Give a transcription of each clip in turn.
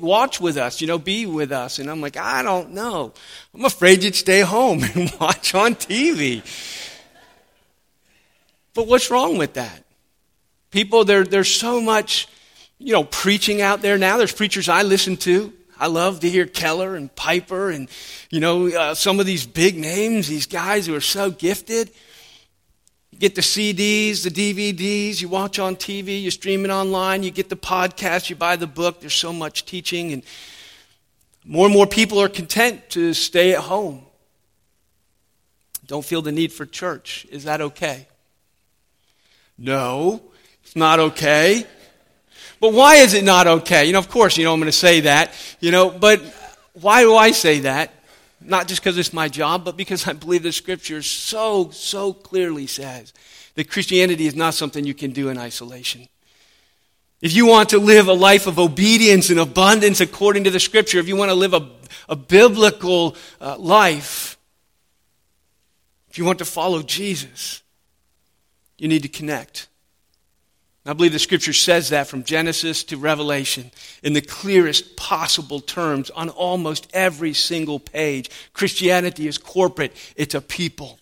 watch with us, you know, be with us. And I'm like, I don't know. I'm afraid you'd stay home and watch on TV. But what's wrong with that? People, there, there's so much, you know, preaching out there now. There's preachers I listen to. I love to hear Keller and Piper and, you know, uh, some of these big names, these guys who are so gifted. Get the CDs, the DVDs, you watch on TV, you stream it online, you get the podcast, you buy the book. There's so much teaching, and more and more people are content to stay at home. Don't feel the need for church. Is that okay? No, it's not okay. But why is it not okay? You know, of course, you know, I'm going to say that, you know, but why do I say that? Not just because it's my job, but because I believe the scripture so, so clearly says that Christianity is not something you can do in isolation. If you want to live a life of obedience and abundance according to the scripture, if you want to live a, a biblical uh, life, if you want to follow Jesus, you need to connect. I believe the scripture says that from Genesis to Revelation in the clearest possible terms on almost every single page. Christianity is corporate, it's a people.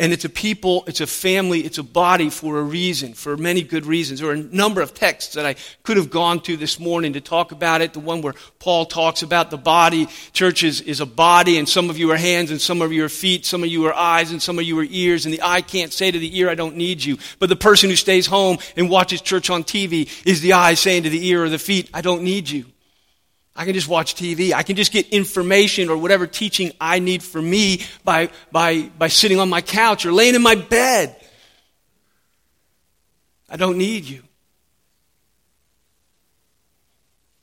And it's a people, it's a family, it's a body for a reason, for many good reasons. There are a number of texts that I could have gone to this morning to talk about it. The one where Paul talks about the body. Church is, is a body, and some of you are hands, and some of you are feet, some of you are eyes, and some of you are ears. And the eye can't say to the ear, I don't need you. But the person who stays home and watches church on TV is the eye saying to the ear or the feet, I don't need you. I can just watch TV. I can just get information or whatever teaching I need for me by, by, by sitting on my couch or laying in my bed. I don't need you.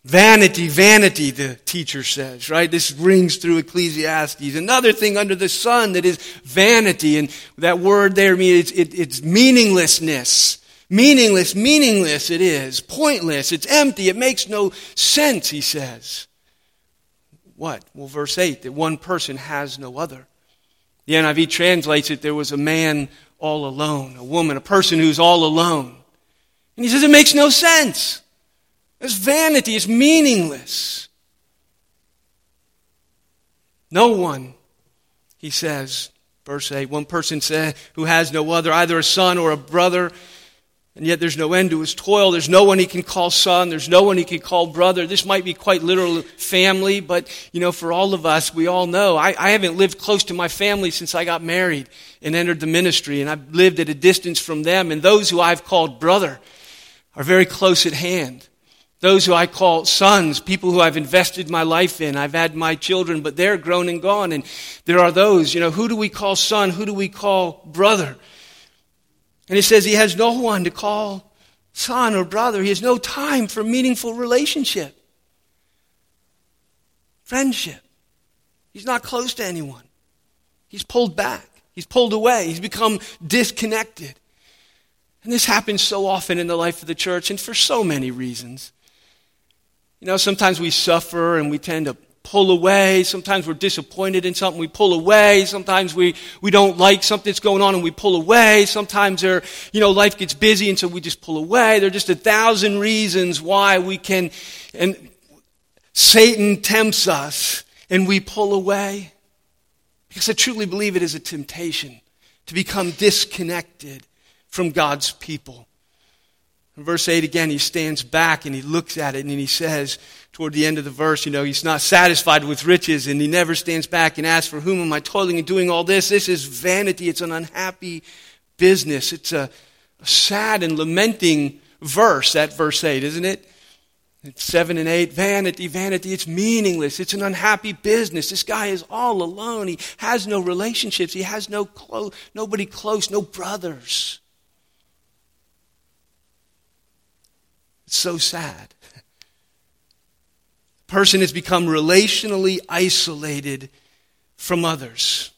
Vanity, vanity, the teacher says, right? This rings through Ecclesiastes. Another thing under the sun that is vanity, and that word there means it, it's meaninglessness. Meaningless, meaningless it is. Pointless. It's empty. It makes no sense, he says. What? Well, verse 8 that one person has no other. The NIV translates it there was a man all alone, a woman, a person who's all alone. And he says it makes no sense. It's vanity, it's meaningless. No one, he says, verse 8, one person said, who has no other, either a son or a brother and yet there's no end to his toil. There's no one he can call son. There's no one he can call brother. This might be quite literal family, but, you know, for all of us, we all know. I, I haven't lived close to my family since I got married and entered the ministry, and I've lived at a distance from them. And those who I've called brother are very close at hand. Those who I call sons, people who I've invested my life in. I've had my children, but they're grown and gone. And there are those, you know, who do we call son? Who do we call brother? And he says he has no one to call son or brother. He has no time for meaningful relationship, friendship. He's not close to anyone. He's pulled back. He's pulled away. He's become disconnected. And this happens so often in the life of the church and for so many reasons. You know, sometimes we suffer and we tend to pull away. Sometimes we're disappointed in something, we pull away. Sometimes we, we don't like something that's going on and we pull away. Sometimes there, you know, life gets busy and so we just pull away. There are just a thousand reasons why we can, and Satan tempts us and we pull away. Because I truly believe it is a temptation to become disconnected from God's people. In verse 8 again, he stands back and he looks at it and he says, toward the end of the verse, you know, he's not satisfied with riches and he never stands back and asks, For whom am I toiling and doing all this? This is vanity. It's an unhappy business. It's a, sad and lamenting verse, that verse 8, isn't it? It's 7 and 8. Vanity, vanity. It's meaningless. It's an unhappy business. This guy is all alone. He has no relationships. He has no close, nobody close, no brothers. It's so sad person has become relationally isolated from others.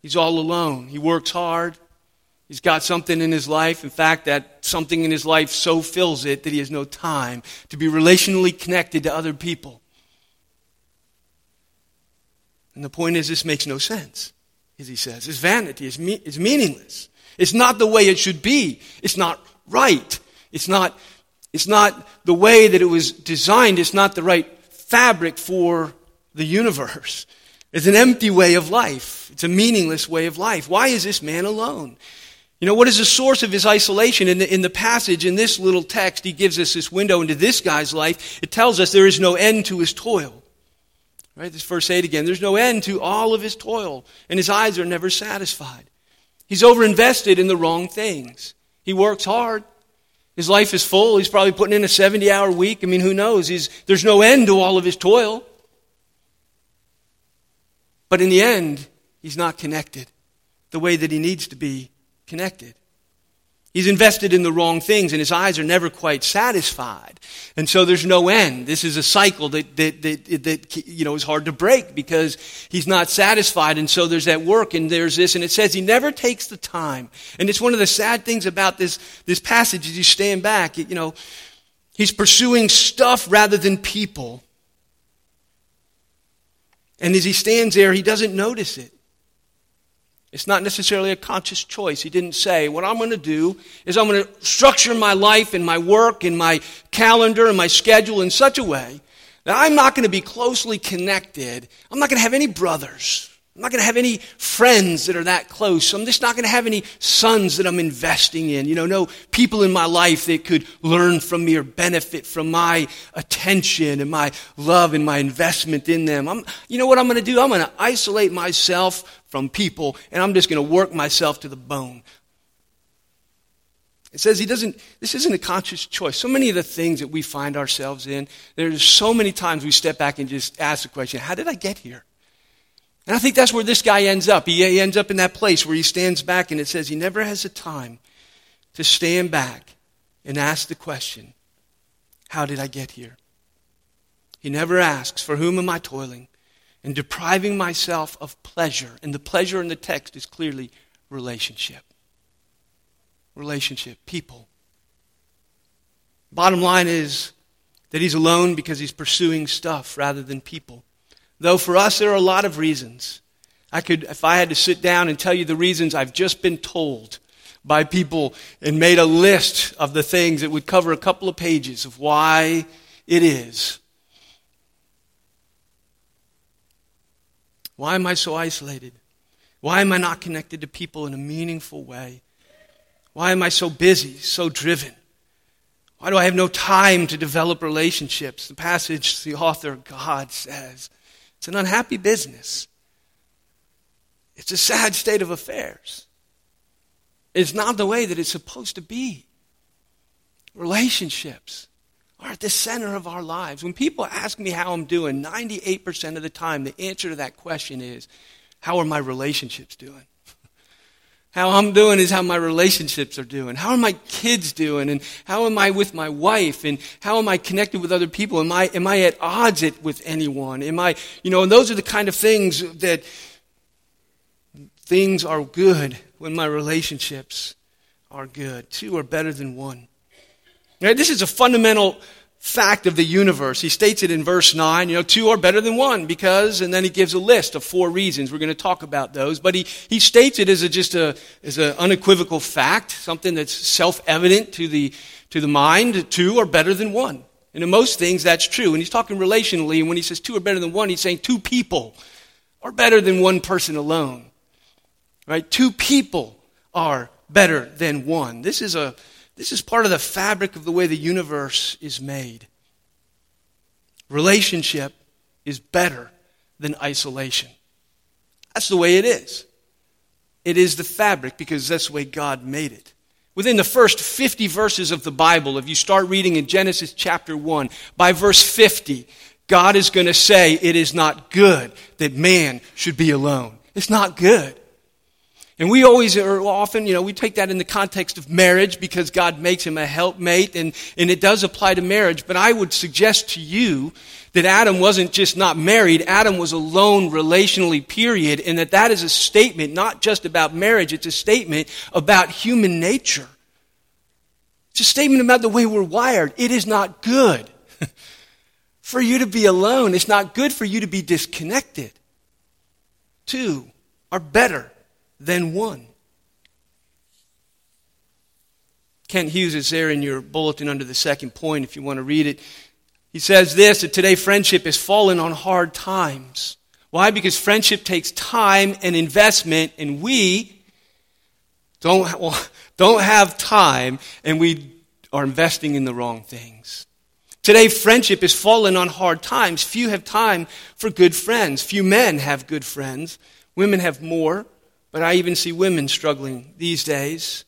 He's all alone. He works hard. He's got something in his life. In fact, that something in his life so fills it that he has no time to be relationally connected to other people. And the point is, this makes no sense, as he says. It's vanity. It's, me- it's meaningless. It's not the way it should be. It's not right. It's not It's not the way that it was designed. It's not the right fabric for the universe. It's an empty way of life. It's a meaningless way of life. Why is this man alone? You know, what is the source of his isolation? In the, in the passage, in this little text, he gives us this window into this guy's life. It tells us there is no end to his toil. Right? This verse 8 again. There's no end to all of his toil, and his eyes are never satisfied. He's overinvested in the wrong things. He works hard. His life is full. He's probably putting in a 70 hour week. I mean, who knows? He's, there's no end to all of his toil. But in the end, he's not connected the way that he needs to be connected. He's invested in the wrong things and his eyes are never quite satisfied. And so there's no end. This is a cycle that, that, that, that, you know, is hard to break because he's not satisfied. And so there's that work and there's this. And it says he never takes the time. And it's one of the sad things about this, this passage as you stand back. You know, he's pursuing stuff rather than people. And as he stands there, he doesn't notice it. It's not necessarily a conscious choice. He didn't say, What I'm going to do is I'm going to structure my life and my work and my calendar and my schedule in such a way that I'm not going to be closely connected. I'm not going to have any brothers. I'm not going to have any friends that are that close. I'm just not going to have any sons that I'm investing in. You know, no people in my life that could learn from me or benefit from my attention and my love and my investment in them. I'm, you know what I'm going to do? I'm going to isolate myself from people and I'm just going to work myself to the bone. It says he doesn't, this isn't a conscious choice. So many of the things that we find ourselves in, there's so many times we step back and just ask the question, how did I get here? And I think that's where this guy ends up. He, ends up in that place where he stands back and it says he never has the time to stand back and ask the question, How did I get here? He never asks, For whom am I toiling? And depriving myself of pleasure. And the pleasure in the text is clearly relationship. Relationship, people. Bottom line is that he's alone because he's pursuing stuff rather than people. Though for us, there are a lot of reasons. I could, if I had to sit down and tell you the reasons I've just been told by people and made a list of the things that would cover a couple of pages of why it is. Why am I so isolated? Why am I not connected to people in a meaningful way? Why am I so busy, so driven? Why do I have no time to develop relationships? The passage, the author, God says, it's an unhappy business. It's a sad state of affairs. It's not the way that it's supposed to be. Relationships are at the center of our lives. When people ask me how I'm doing, 98% of the time, the answer to that question is, How are my relationships doing? How I'm doing is how my relationships are doing. How are my kids doing? And how am I with my wife? And how am I connected with other people? Am I, am I at odds with anyone? Am I, you know, and those are the kind of things that things are good when my relationships are good. Two are better than one. Now, this is a fundamental fact of the universe. He states it in verse 9, you know, two are better than one because, and then he gives a list of four reasons. We're going to talk about those. But he, he states it as a, just a, as an unequivocal fact, something that's self-evident to the, to the mind. Two are better than one. And in most things, that's true. And he's talking relationally, and when he says two are better than one, he's saying two people are better than one person alone. Right? Two people are better than one. This is a, this is part of the fabric of the way the universe is made. Relationship is better than isolation. That's the way it is. It is the fabric because that's the way God made it. Within the first 50 verses of the Bible, if you start reading in Genesis chapter 1, by verse 50, God is going to say, It is not good that man should be alone. It's not good. And we always are often, you know, we take that in the context of marriage because God makes him a helpmate and, and it does apply to marriage. But I would suggest to you that Adam wasn't just not married, Adam was alone relationally, period. And that that is a statement not just about marriage, it's a statement about human nature. It's a statement about the way we're wired. It is not good for you to be alone. It's not good for you to be disconnected. Two are better than one. Kent Hughes is there in your bulletin under the second point if you want to read it. He says this that today friendship has fallen on hard times. Why? Because friendship takes time and investment, and we don't, well, don't have time, and we are investing in the wrong things. Today, friendship has fallen on hard times. Few have time for good friends. Few men have good friends. Women have more, but I even see women struggling these days.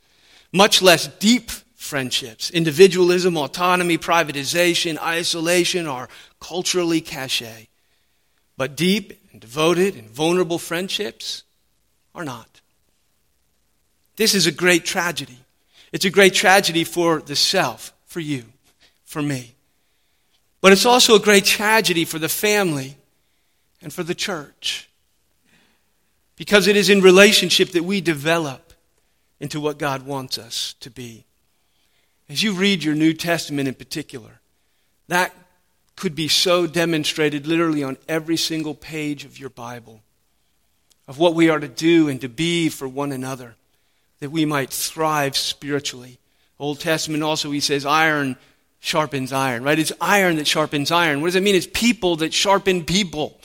Much less deep friendships. Individualism, autonomy, privatization, isolation are culturally cachet. But deep and devoted and vulnerable friendships are not. This is a great tragedy. It's a great tragedy for the self, for you, for me. But it's also a great tragedy for the family and for the church. Because it is in relationship that we develop into what God wants us to be. As you read your New Testament in particular, that could be so demonstrated literally on every single page of your Bible of what we are to do and to be for one another, that we might thrive spiritually. Old Testament also, he says, iron sharpens iron, right? It's iron that sharpens iron. What does it mean? It's people that sharpen people,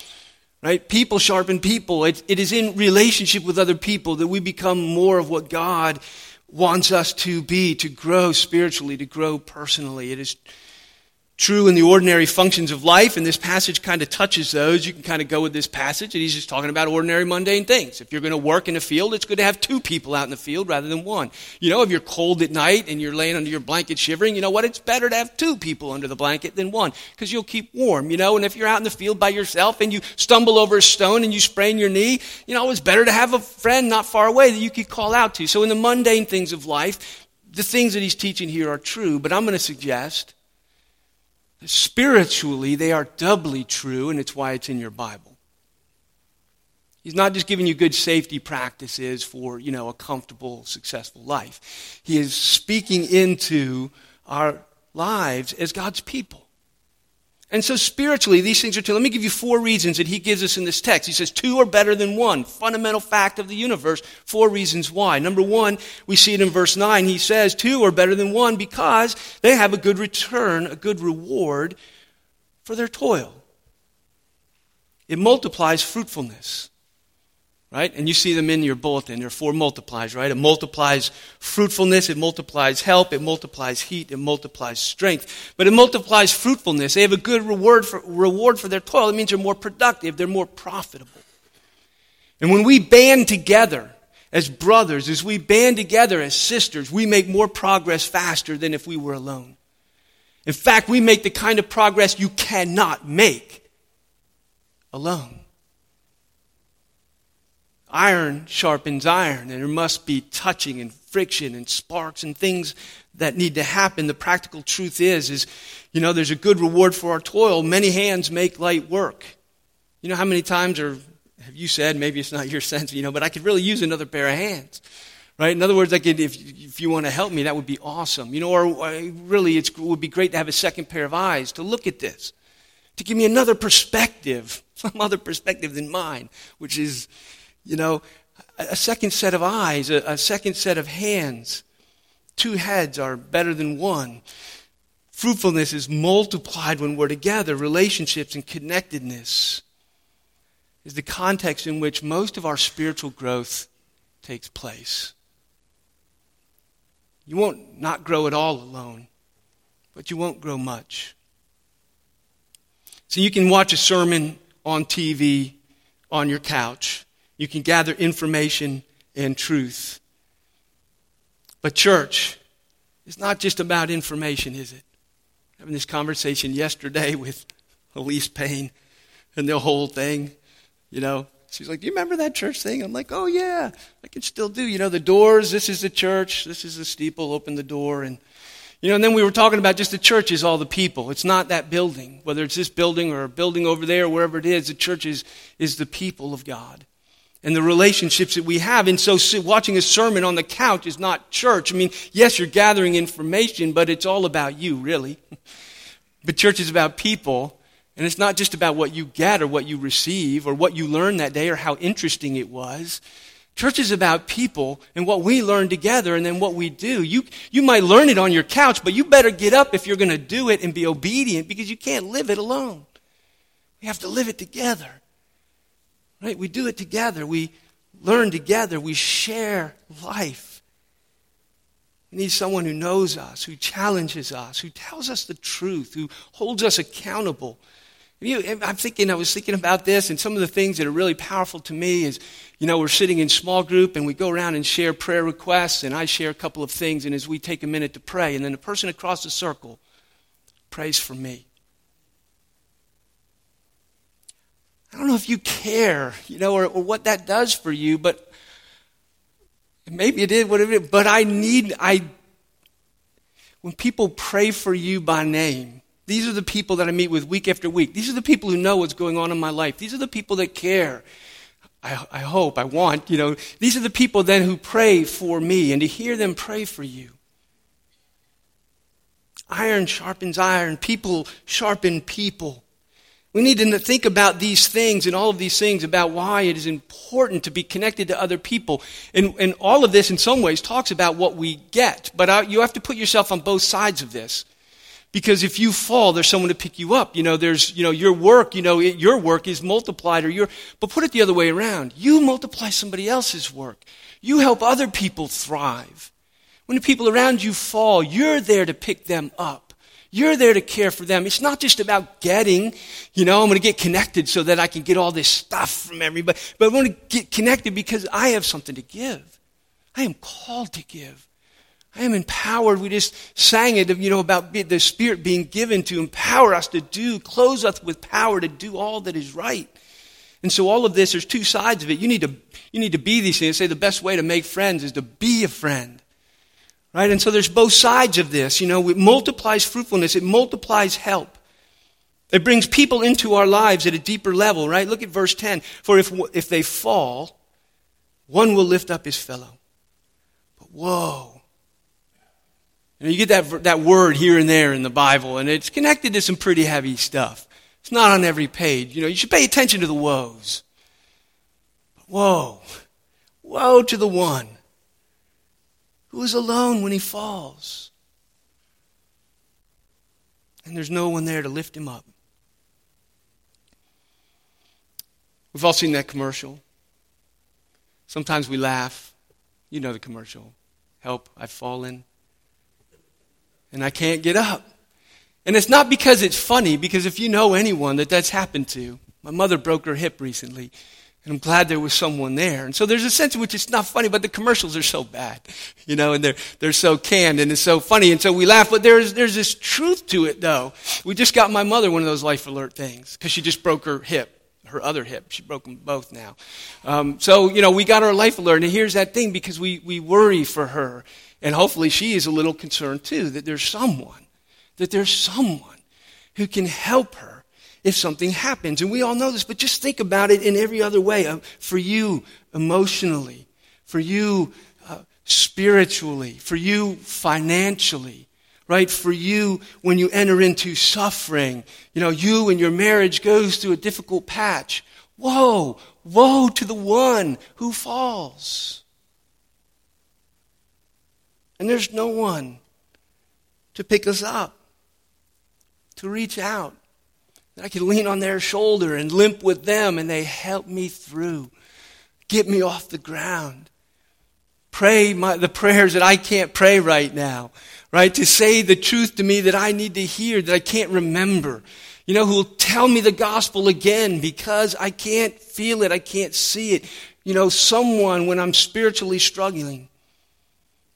right? People sharpen people. It, it is in relationship with other people that we become more of what God wants us to be, to grow spiritually, to grow personally. It is true in the ordinary functions of life, and this passage kind of touches those. You can kind of go with this passage, and he's just talking about ordinary, mundane things. If you're going to work in a field, it's good to have two people out in the field rather than one. You know, if you're cold at night and you're laying under your blanket shivering, you know what? It's better to have two people under the blanket than one, because you'll keep warm, you know. And if you're out in the field by yourself and you stumble over a stone and you sprain your knee, you know, it's better to have a friend not far away that you could call out to. So in the mundane things of life, the things that he's teaching here are true, but I'm going to suggest Spiritually, they are doubly true, and it's why it's in your Bible. He's not just giving you good safety practices for, you know, a comfortable, successful life. He is speaking into our lives as God's people. And so spiritually, these things are true. Let me give you four reasons that he gives us in this text. He says two are better than one. Fundamental fact of the universe. Four reasons why. Number one, we see it in verse nine. He says two are better than one because they have a good return, a good reward for their toil. It multiplies fruitfulness right? And you see them in your bulletin. There are four multiplies, right? It multiplies fruitfulness, it multiplies help, it multiplies heat, it multiplies strength. But it multiplies fruitfulness. They have a good reward for, reward for their toil. It means they're more productive, they're more profitable. And when we band together as brothers, as we band together as sisters, we make more progress faster than if we were alone. In fact, we make the kind of progress you cannot make alone iron sharpens iron, and there must be touching and friction and sparks and things that need to happen. The practical truth is, is, you know, there's a good reward for our toil. Many hands make light work. You know how many times or have you said, maybe it's not your sense, you know, but I could really use another pair of hands. Right? In other words, I could, if, if you want to help me, that would be awesome. You know, or really, it would be great to have a second pair of eyes to look at this, to give me another perspective, some other perspective than mine, which is, you know, a second set of eyes, a, second set of hands. Two heads are better than one. Fruitfulness is multiplied when we're together. Relationships and connectedness is the context in which most of our spiritual growth takes place. You won't not grow at all alone, but you won't grow much. So you can watch a sermon on TV on your couch. You can gather information and truth. But church is not just about information, is it? Having this conversation yesterday with Elise Payne and the whole thing, you know, she's like, Do you remember that church thing? I'm like, Oh, yeah, I can still do. You know, the doors, this is the church, this is the steeple, open the door. And, you know, and then we were talking about just the church is all the people. It's not that building, whether it's this building or a building over there, wherever it is, the church is, is the people of God and the relationships that we have. And so watching a sermon on the couch is not church. I mean, yes, you're gathering information, but it's all about you, really. but church is about people, and it's not just about what you get or what you receive or what you learned that day or how interesting it was. Church is about people and what we learn together and then what we do. You, you might learn it on your couch, but you better get up if you're going to do it and be obedient because you can't live it alone. We have to live it together. Right? We do it together. We learn together. We share life. We need someone who knows us, who challenges us, who tells us the truth, who holds us accountable. You, I'm thinking, I was thinking about this, and some of the things that are really powerful to me is, you know, we're sitting in small group and we go around and share prayer requests, and I share a couple of things, and as we take a minute to pray, and then the person across the circle prays for me. I don't know if you care, you know, or, or what that does for you, but maybe it did, whatever it is, but I need, I, when people pray for you by name, these are the people that I meet with week after week. These are the people who know what's going on in my life. These are the people that care. I, I hope, I want, you know. These are the people then who pray for me and to hear them pray for you. Iron sharpens iron, people sharpen people. We need to think about these things and all of these things about why it is important to be connected to other people. And, and all of this, in some ways, talks about what we get. But uh, you have to put yourself on both sides of this. Because if you fall, there's someone to pick you up. You know, there's, you know, your work, you know, it, your work is multiplied or your, but put it the other way around. You multiply somebody else's work. You help other people thrive. When the people around you fall, you're there to pick them up. You're there to care for them. It's not just about getting, you know, I'm going to get connected so that I can get all this stuff from everybody, but I want to get connected because I have something to give. I am called to give. I am empowered. We just sang it, you know, about the Spirit being given to empower us to do, clothe us with power to do all that is right. And so all of this, there's two sides of it. You need to, you need to be these things. Say the best way to make friends is to be a friend. Right? And so there's both sides of this. You know, it multiplies fruitfulness. It multiplies help. It brings people into our lives at a deeper level, right? Look at verse 10. For if, if they fall, one will lift up his fellow. But whoa, you, know, you get that, that word here and there in the Bible, and it's connected to some pretty heavy stuff. It's not on every page. You know, you should pay attention to the woes. Woe. Woe to the one who is alone when he falls. And there's no one there to lift him up. We've all seen that commercial. Sometimes we laugh. You know the commercial. Help, I've fallen and I can't get up. And it's not because it's funny, because if you know anyone that that's happened to, my mother broke her hip recently, and I'm glad there was someone there. And so there's a sense in which it's not funny, but the commercials are so bad, you know, and they're, they're so canned and it's so funny. And so we laugh, but there's, there's this truth to it, though. We just got my mother one of those life alert things because she just broke her hip her other hip. She broke them both now. Um, so, you know, we got our life alert. And here's that thing because we, we worry for her. And hopefully she is a little concerned too that there's someone, that there's someone who can help her if something happens. And we all know this, but just think about it in every other way. Uh, for you emotionally, for you uh, spiritually, for you financially, right? For you when you enter into suffering, you know, you and your marriage goes through a difficult patch. Woe, woe to the one who falls. And there's no one to pick us up, to reach out. I can lean on their shoulder and limp with them, and they help me through, get me off the ground. Pray my, the prayers that I can't pray right now, right? To say the truth to me that I need to hear, that I can't remember. You know, who will tell me the gospel again because I can't feel it, I can't see it. You know, someone when I'm spiritually struggling.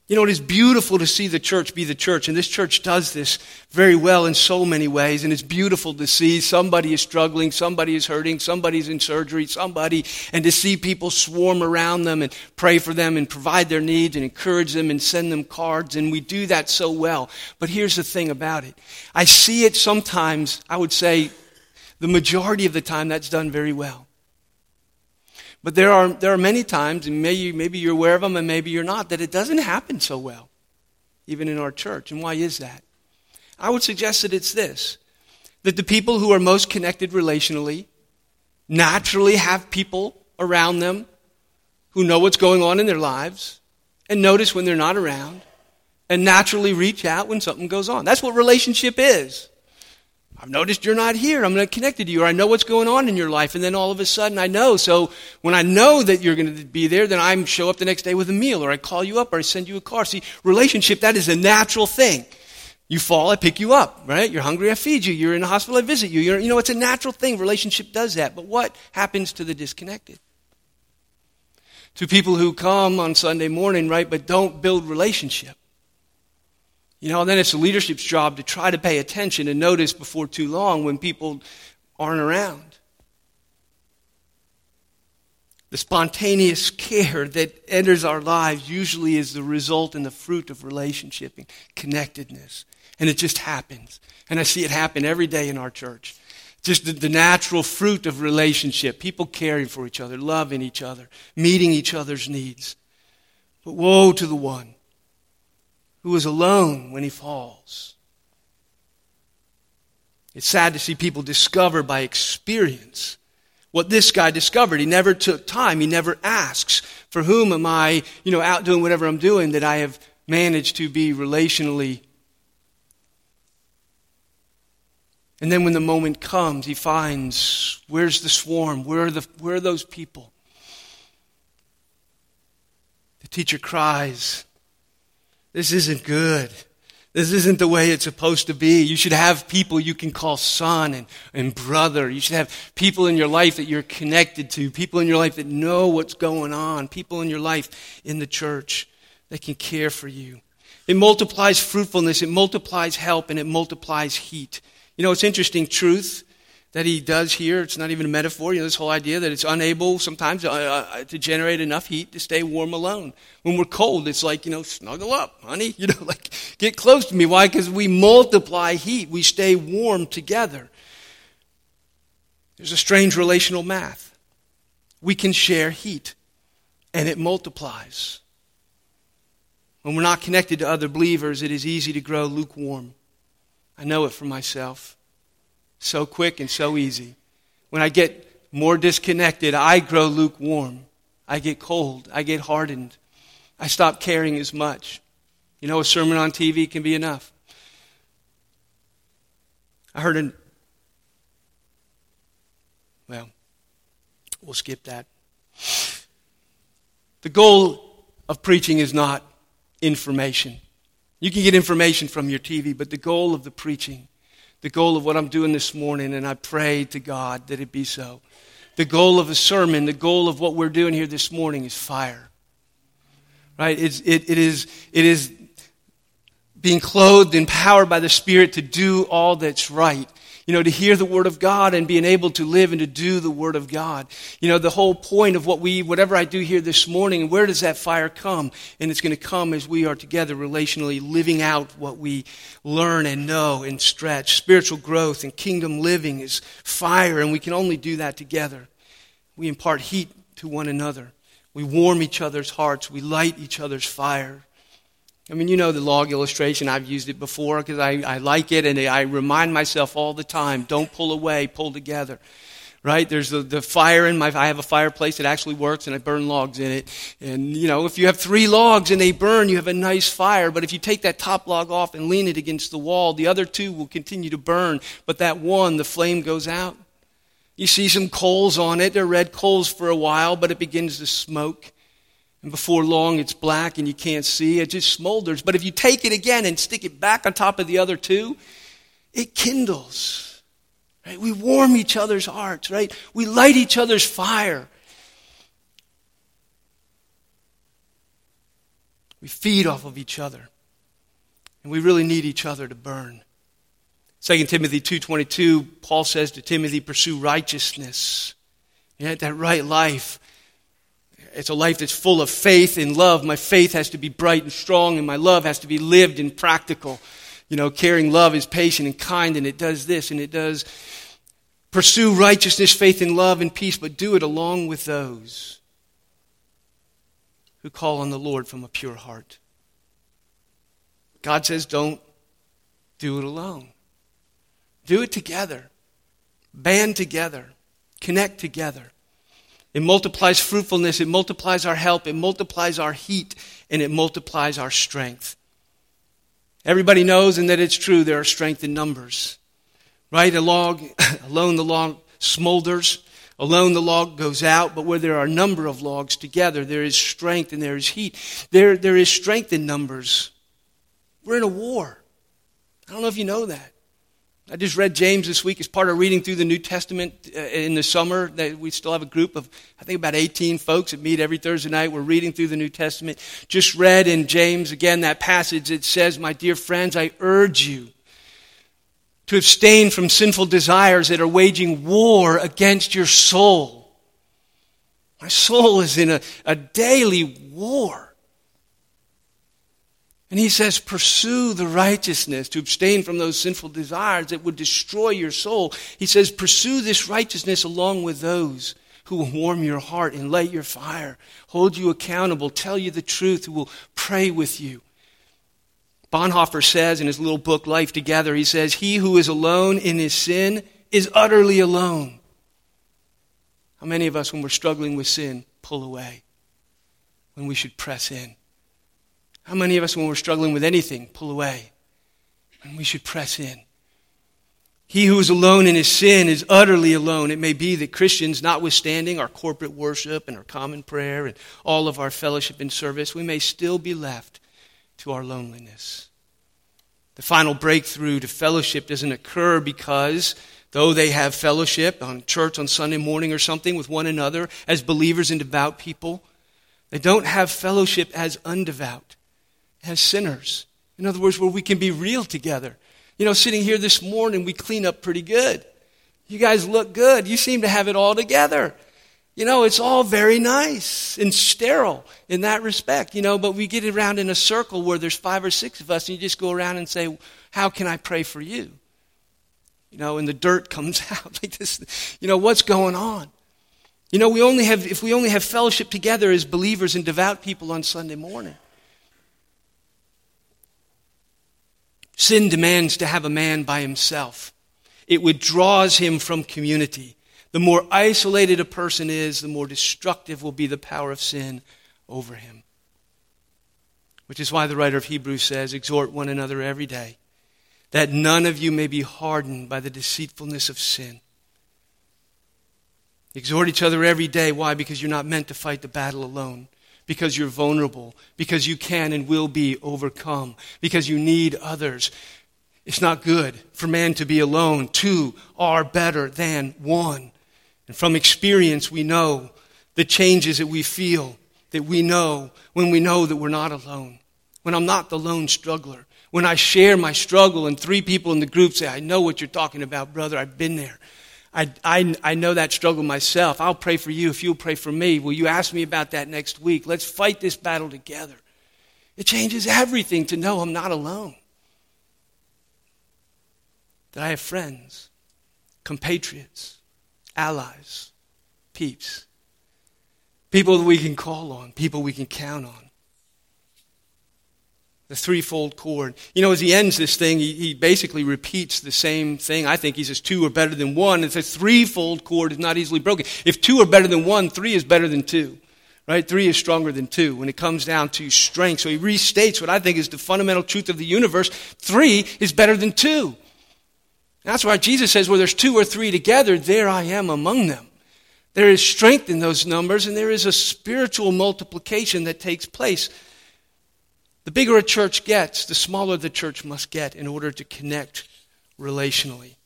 You know, it is beautiful to see the church be the church, and this church does this very well in so many ways, and it's beautiful to see somebody is struggling, somebody is hurting, somebody's in surgery, somebody, and to see people swarm around them and pray for them and provide their needs and encourage them and send them cards, and we do that so well. But here's the thing about it. I see it sometimes, I would say, the majority of the time that's done very well. But there are, there are many times, and maybe, maybe you're aware of them and maybe you're not, that it doesn't happen so well, even in our church. And why is that? I would suggest that it's this that the people who are most connected relationally naturally have people around them who know what's going on in their lives and notice when they're not around and naturally reach out when something goes on. That's what relationship is. I've noticed you're not here. I'm not connected to you, or I know what's going on in your life, and then all of a sudden I know. So when I know that you're going to be there, then I show up the next day with a meal, or I call you up, or I send you a car. See, relationship, that is a natural thing. You fall, I pick you up, right? You're hungry, I feed you. You're in the hospital, I visit you. You're, you know, it's a natural thing. Relationship does that. But what happens to the disconnected? To people who come on Sunday morning, right, but don't build relationship. You know, then it's the leadership's job to try to pay attention and notice before too long when people aren't around. The spontaneous care that enters our lives usually is the result and the fruit of relationship and connectedness. And it just happens. And I see it happen every day in our church. Just the, the natural fruit of relationship. People caring for each other, loving each other, meeting each other's needs. But woe to the one who is alone when he falls. It's sad to see people discover by experience what this guy discovered. He never took time. He never asks, for whom am I, you know, out doing whatever I'm doing that I have managed to be relationally. And then when the moment comes, he finds, where's the swarm? Where are, the, where are those people? The teacher cries, this isn't good. This isn't the way it's supposed to be. You should have people you can call son and, and brother. You should have people in your life that you're connected to, people in your life that know what's going on, people in your life in the church that can care for you. It multiplies fruitfulness, it multiplies help, and it multiplies heat. You know, it's interesting truth that he does here. It's not even a metaphor. You know, this whole idea that it's unable sometimes uh, uh, to generate enough heat to stay warm alone. When we're cold, it's like, you know, snuggle up, honey. You know, like, get close to me. Why? Because we multiply heat. We stay warm together. There's a strange relational math. We can share heat, and it multiplies. When we're not connected to other believers, it is easy to grow lukewarm. I know it for myself so quick and so easy. When I get more disconnected, I grow lukewarm. I get cold. I get hardened. I stop caring as much. You know, a sermon on TV can be enough. I heard an. Well, we'll skip that. The goal of preaching is not information. You can get information from your TV, but the goal of the preaching the goal of what I'm doing this morning, and I pray to God that it be so. The goal of a sermon, the goal of what we're doing here this morning is fire. Right? It's, it, it, is, it is being clothed, empowered by the Spirit to do all that's right you know, to hear the Word of God and being able to live and to do the Word of God. You know, the whole point of what we, whatever I do here this morning, where does that fire come? And it's going to come as we are together relationally living out what we learn and know and stretch. Spiritual growth and kingdom living is fire, and we can only do that together. We impart heat to one another. We warm each other's hearts. We light each other's fire. I mean, you know the log illustration. I've used it before because I, I like it and I remind myself all the time don't pull away, pull together. Right? There's the, the fire in my, I have a fireplace that actually works and I burn logs in it. And, you know, if you have three logs and they burn, you have a nice fire. But if you take that top log off and lean it against the wall, the other two will continue to burn. But that one, the flame goes out. You see some coals on it. They're red coals for a while, but it begins to smoke. And before long, it's black and you can't see. It just smolders. But if you take it again and stick it back on top of the other two, it kindles. Right? We warm each other's hearts, right? We light each other's fire. We feed off of each other. And we really need each other to burn. 2 Timothy 2.22, Paul says to Timothy, pursue righteousness. Yeah, that right life it's a life that's full of faith and love. My faith has to be bright and strong, and my love has to be lived and practical. You know, caring love is patient and kind, and it does this, and it does pursue righteousness, faith, and love and peace, but do it along with those who call on the Lord from a pure heart. God says, don't do it alone. Do it together. Band together. Connect together. It multiplies fruitfulness, it multiplies our help, it multiplies our heat, and it multiplies our strength. Everybody knows, and that it's true, there are strength in numbers. Right? A log, alone the log smolders, alone the log goes out, but where there are a number of logs together, there is strength and there is heat. There, there is strength in numbers. We're in a war. I don't know if you know that. I just read James this week as part of reading through the New Testament uh, in the summer. That we still have a group of, I think, about 18 folks that meet every Thursday night. We're reading through the New Testament. Just read in James again that passage. It says, My dear friends, I urge you to abstain from sinful desires that are waging war against your soul. My soul is in a, a daily war. And he says, pursue the righteousness, to abstain from those sinful desires that would destroy your soul. He says, pursue this righteousness along with those who will warm your heart and light your fire, hold you accountable, tell you the truth, who will pray with you. Bonhoeffer says in his little book, Life Together, he says, He who is alone in his sin is utterly alone. How many of us, when we're struggling with sin, pull away when we should press in? How many of us, when we're struggling with anything, pull away when we should press in? He who is alone in his sin is utterly alone. It may be that Christians, notwithstanding our corporate worship and our common prayer and all of our fellowship and service, we may still be left to our loneliness. The final breakthrough to fellowship doesn't occur because, though they have fellowship on church on Sunday morning or something with one another as believers and devout people, they don't have fellowship as undevout, as sinners. In other words, where we can be real together. You know, sitting here this morning, we clean up pretty good. You guys look good. You seem to have it all together. You know, it's all very nice and sterile in that respect, you know, but we get around in a circle where there's five or six of us and you just go around and say, How can I pray for you? You know, and the dirt comes out like this. You know, what's going on? You know, we only have, if we only have fellowship together as believers and devout people on Sunday morning. Sin demands to have a man by himself. It withdraws him from community. The more isolated a person is, the more destructive will be the power of sin over him. Which is why the writer of Hebrews says, Exhort one another every day, that none of you may be hardened by the deceitfulness of sin. Exhort each other every day. Why? Because you're not meant to fight the battle alone. Because you're vulnerable. Because you can and will be overcome. Because you need others. It's not good for man to be alone. Two are better than one. And from experience, we know the changes that we feel, that we know when we know that we're not alone. When I'm not the lone struggler. When I share my struggle and three people in the group say, I know what you're talking about, brother, I've been there. I, I, I know that struggle myself. I'll pray for you if you'll pray for me. Will you ask me about that next week? Let's fight this battle together. It changes everything to know I'm not alone. That I have friends, compatriots, allies, peeps, people that we can call on, people we can count on. The threefold cord. You know, as he ends this thing, he, he basically repeats the same thing. I think he says two are better than one. It's a threefold cord is not easily broken. If two are better than one, three is better than two. Right? Three is stronger than two when it comes down to strength. So he restates what I think is the fundamental truth of the universe. Three is better than two. That's why Jesus says, where there's two or three together, there I am among them. There is strength in those numbers, and there is a spiritual multiplication that takes place. The bigger a church gets, the smaller the church must get in order to connect relationally.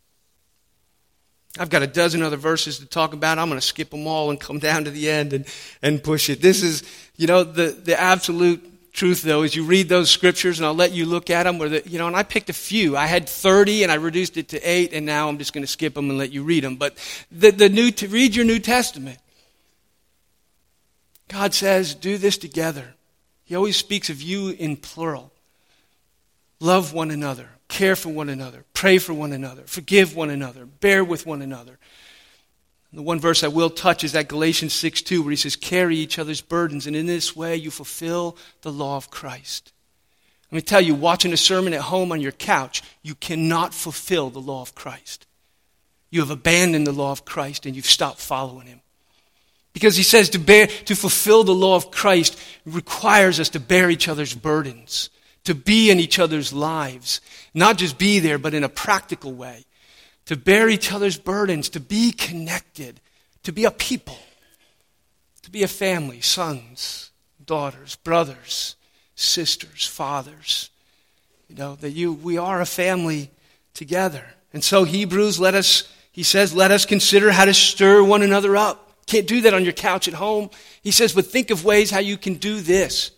I've got a dozen other verses to talk about. I'm going to skip them all and come down to the end and, and push it. This is, you know, the, the absolute truth, though, is you read those scriptures, and I'll let you look at them. Where the, you know, and I picked a few. I had 30, and I reduced it to eight, and now I'm just going to skip them and let you read them. But the, the new, read your New Testament. God says, do this together. He always speaks of you in plural. Love one another, care for one another, pray for one another, forgive one another, bear with one another. The one verse I will touch is that Galatians 6 2, where he says, Carry each other's burdens, and in this way you fulfill the law of Christ. Let me tell you, watching a sermon at home on your couch, you cannot fulfill the law of Christ. You have abandoned the law of Christ and you've stopped following him. Because he says to, bear, to fulfill the law of Christ requires us to bear each other's burdens, to be in each other's lives. Not just be there, but in a practical way. To bear each other's burdens, to be connected, to be a people, to be a family, sons, daughters, brothers, sisters, fathers. You know, that you, we are a family together. And so Hebrews, let us, he says, let us consider how to stir one another up can't do that on your couch at home. He says, but think of ways how you can do this.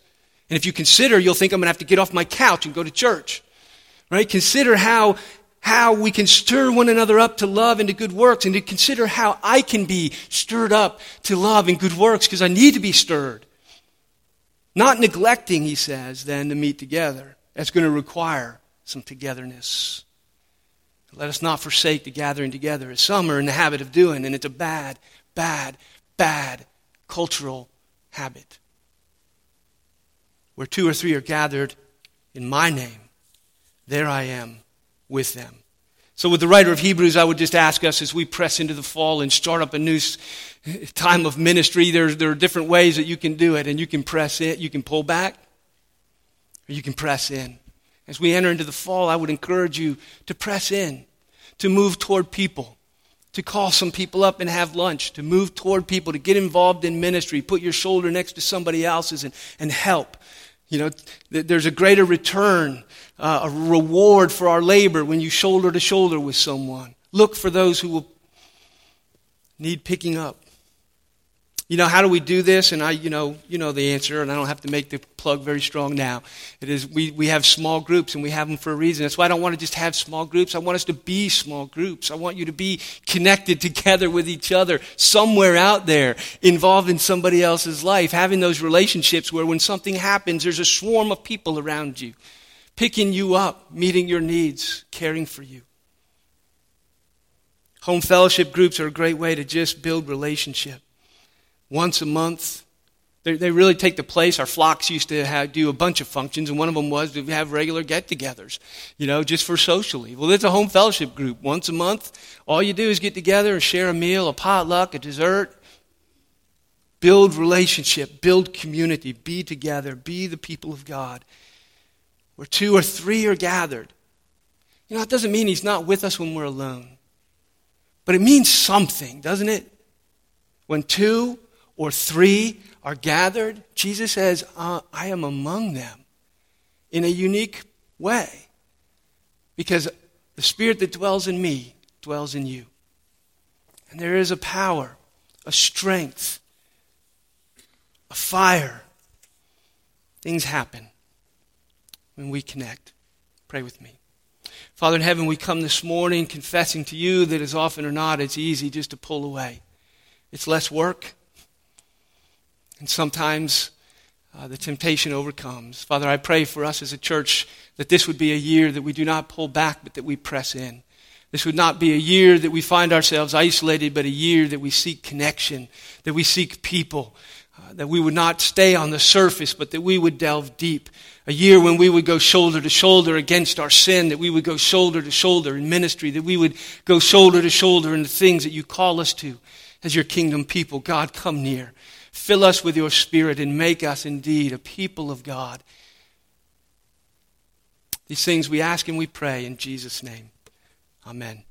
And if you consider, you'll think I'm going to have to get off my couch and go to church. Right? Consider how, how we can stir one another up to love and to good works and to consider how I can be stirred up to love and good works because I need to be stirred. Not neglecting, he says, then to meet together. That's going to require some togetherness. Let us not forsake the gathering together, as some are in the habit of doing, and it's a bad, bad, bad cultural habit. Where two or three are gathered in my name, there I am with them. So, with the writer of Hebrews, I would just ask us as we press into the fall and start up a new time of ministry, there, there are different ways that you can do it, and you can press in, you can pull back, or you can press in. As we enter into the fall, I would encourage you to press in, to move toward people, to call some people up and have lunch, to move toward people, to get involved in ministry, put your shoulder next to somebody else's and, and help. You know, there's a greater return, uh, a reward for our labor when you shoulder to shoulder with someone. Look for those who will need picking up. You know, how do we do this? And I, you know, you know the answer, and I don't have to make the plug very strong now. It is we, we have small groups, and we have them for a reason. That's why I don't want to just have small groups. I want us to be small groups. I want you to be connected together with each other somewhere out there, involved in somebody else's life, having those relationships where when something happens, there's a swarm of people around you, picking you up, meeting your needs, caring for you. Home fellowship groups are a great way to just build relationship once a month. They, they really take the place. Our flocks used to have, do a bunch of functions, and one of them was to have regular get togethers, you know, just for socially. Well, it's a home fellowship group. Once a month, all you do is get together and share a meal, a potluck, a dessert. Build relationship, build community, be together, be the people of God. Where two or three are gathered. You know, it doesn't mean He's not with us when we're alone. But it means something, doesn't it? When two or three are gathered, Jesus says, uh, I am among them in a unique way. Because the Spirit that dwells in me dwells in you. And there is a power, a strength, a fire. Things happen when we connect. Pray with me. Father in heaven, we come this morning confessing to you that as often or not, it's easy just to pull away. It's less work. And sometimes uh, the temptation overcomes. Father, I pray for us as a church that this would be a year that we do not pull back, but that we press in. This would not be a year that we find ourselves isolated, but a year that we seek connection, that we seek people, uh, that we would not stay on the surface, but that we would delve deep. A year when we would go shoulder to shoulder against our sin, that we would go shoulder to shoulder in ministry, that we would go shoulder to shoulder in the things that you call us to as your kingdom people. God, come near. Fill us with your Spirit and make us indeed a people of God. These things we ask and we pray in Jesus' name. Amen.